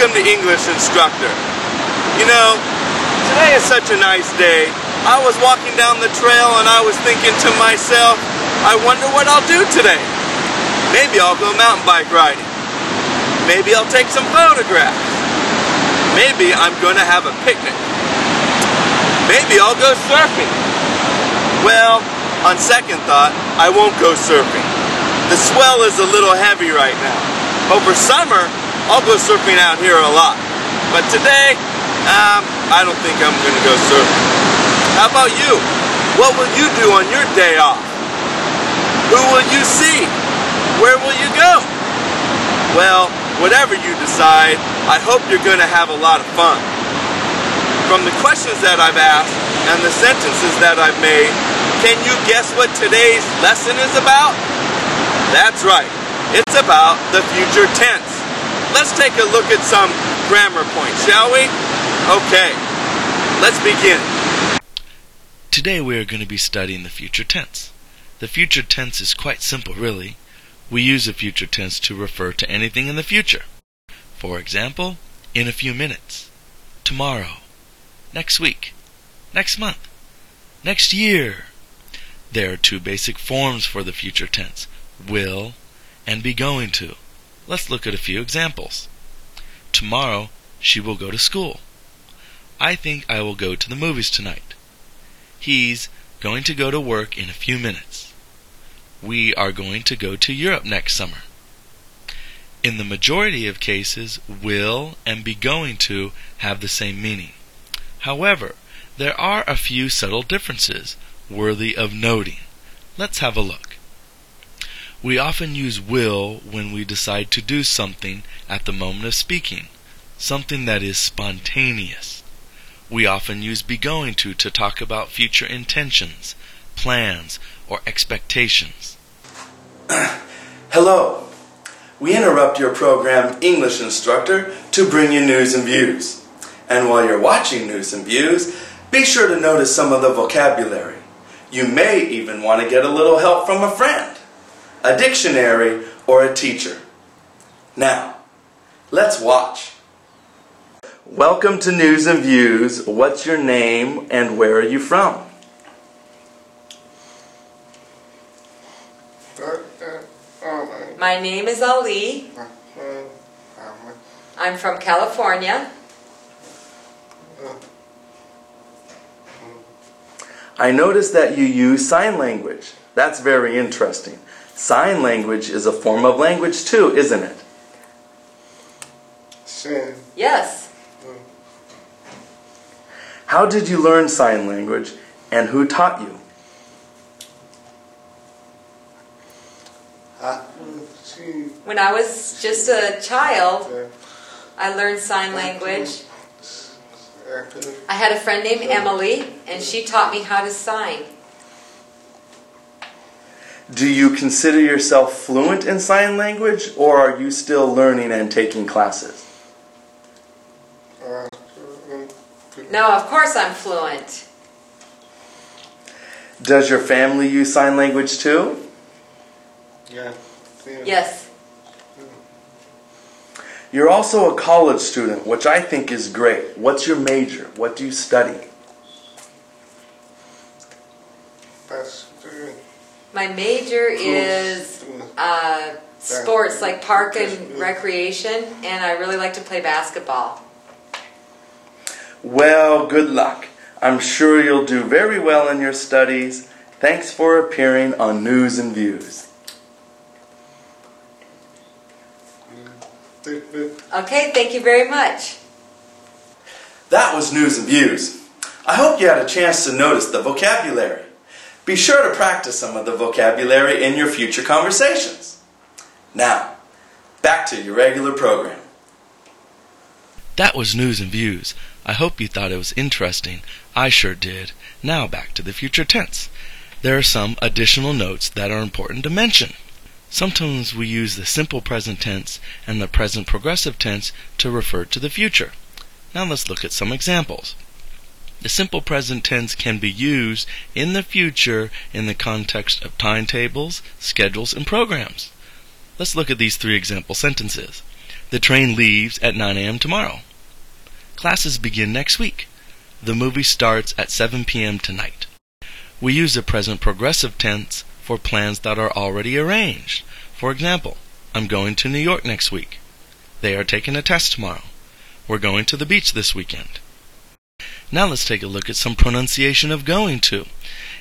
Welcome to English Instructor. You know, today is such a nice day. I was walking down the trail and I was thinking to myself, I wonder what I'll do today. Maybe I'll go mountain bike riding. Maybe I'll take some photographs. Maybe I'm going to have a picnic. Maybe I'll go surfing. Well, on second thought, I won't go surfing. The swell is a little heavy right now. Over summer, I'll go surfing out here a lot. But today, um, I don't think I'm going to go surfing. How about you? What will you do on your day off? Who will you see? Where will you go? Well, whatever you decide, I hope you're going to have a lot of fun. From the questions that I've asked and the sentences that I've made, can you guess what today's lesson is about? That's right. It's about the future tense. Let's take a look at some grammar points, shall we? Okay, let's begin. Today we are going to be studying the future tense. The future tense is quite simple, really. We use the future tense to refer to anything in the future. For example, in a few minutes, tomorrow, next week, next month, next year. There are two basic forms for the future tense will and be going to. Let's look at a few examples. Tomorrow she will go to school. I think I will go to the movies tonight. He's going to go to work in a few minutes. We are going to go to Europe next summer. In the majority of cases, will and be going to have the same meaning. However, there are a few subtle differences worthy of noting. Let's have a look. We often use will when we decide to do something at the moment of speaking, something that is spontaneous. We often use be going to to talk about future intentions, plans, or expectations. Hello. We interrupt your program English Instructor to bring you news and views. And while you're watching news and views, be sure to notice some of the vocabulary. You may even want to get a little help from a friend, a dictionary, or a teacher. Now, let's watch. Welcome to News and Views. What's your name and where are you from? My name is Ali. I'm from California. I noticed that you use sign language. That's very interesting. Sign language is a form of language too, isn't it? Yes. Hmm. How did you learn sign language and who taught you? When I was just a child, I learned sign language. I had a friend named Emily, and she taught me how to sign. Do you consider yourself fluent in sign language or are you still learning and taking classes? No, of course I'm fluent. Does your family use sign language too? Yeah. Yes. You're also a college student, which I think is great. What's your major? What do you study? My major is uh, sports, like park and recreation, and I really like to play basketball. Well, good luck. I'm sure you'll do very well in your studies. Thanks for appearing on News and Views. Okay, thank you very much. That was News and Views. I hope you had a chance to notice the vocabulary. Be sure to practice some of the vocabulary in your future conversations. Now, back to your regular program. That was News and Views. I hope you thought it was interesting. I sure did. Now back to the future tense. There are some additional notes that are important to mention. Sometimes we use the simple present tense and the present progressive tense to refer to the future. Now let's look at some examples. The simple present tense can be used in the future in the context of timetables, schedules, and programs. Let's look at these three example sentences. The train leaves at 9 a.m. tomorrow. Classes begin next week. The movie starts at 7 p.m. tonight. We use the present progressive tense for plans that are already arranged. For example, I'm going to New York next week. They are taking a test tomorrow. We're going to the beach this weekend. Now let's take a look at some pronunciation of going to.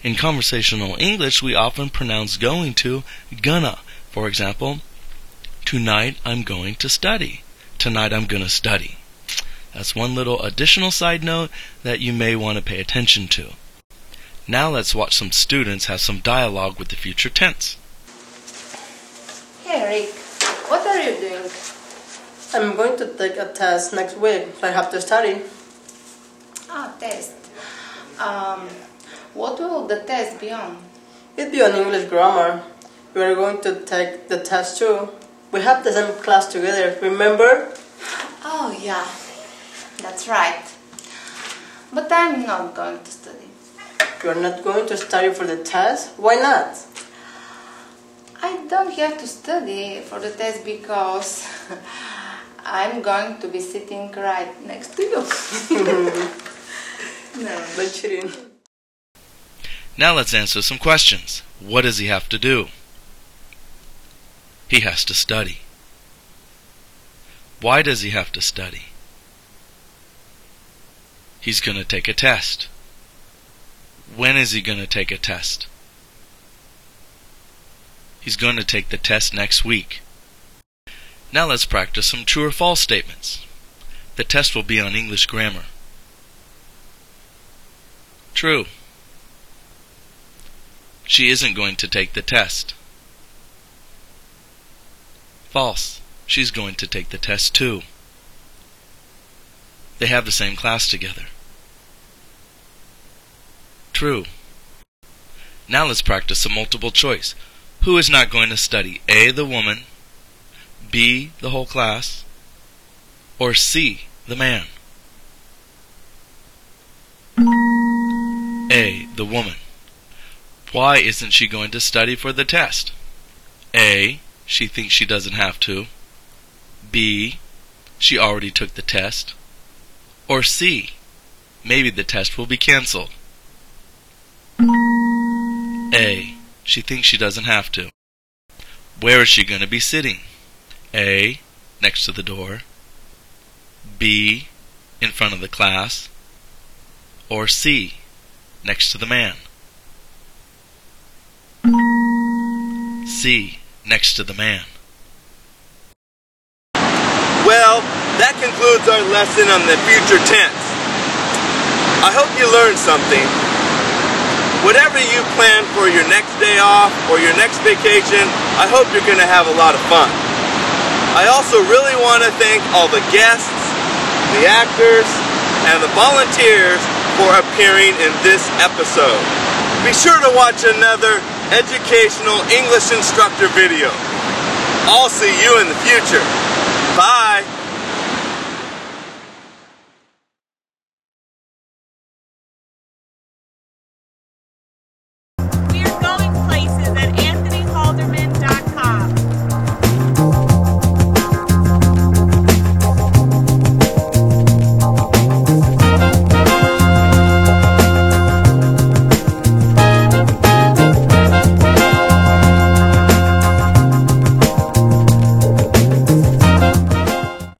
In conversational English, we often pronounce going to gonna. For example, tonight I'm going to study. Tonight I'm going to study. That's one little additional side note that you may want to pay attention to. Now let's watch some students have some dialogue with the future tense. Hey Rick, what are you doing? I'm going to take a test next week, so I have to study. Ah, test. Um, what will the test be on? It'll be on English grammar. We are going to take the test too. We have the same class together, remember? Oh, yeah, that's right. But I'm not going to study. You're not going to study for the test? Why not? I don't have to study for the test because I'm going to be sitting right next to you. no, but. Now let's answer some questions. What does he have to do? He has to study. Why does he have to study? He's going to take a test. When is he going to take a test? He's going to take the test next week. Now let's practice some true or false statements. The test will be on English grammar. True. She isn't going to take the test. False. She's going to take the test too. They have the same class together. True. Now let's practice some multiple choice. Who is not going to study? A. The woman. B. The whole class. Or C. The man. A. The woman. Why isn't she going to study for the test? A. She thinks she doesn't have to. B. She already took the test. Or C. Maybe the test will be canceled. A. She thinks she doesn't have to. Where is she going to be sitting? A. Next to the door. B. In front of the class. Or C. Next to the man. C. Next to the man. Well, that concludes our lesson on the future tense. I hope you learned something. Whatever you plan for your next day off or your next vacation, I hope you're going to have a lot of fun. I also really want to thank all the guests, the actors, and the volunteers for appearing in this episode. Be sure to watch another educational English instructor video. I'll see you in the future. Bye.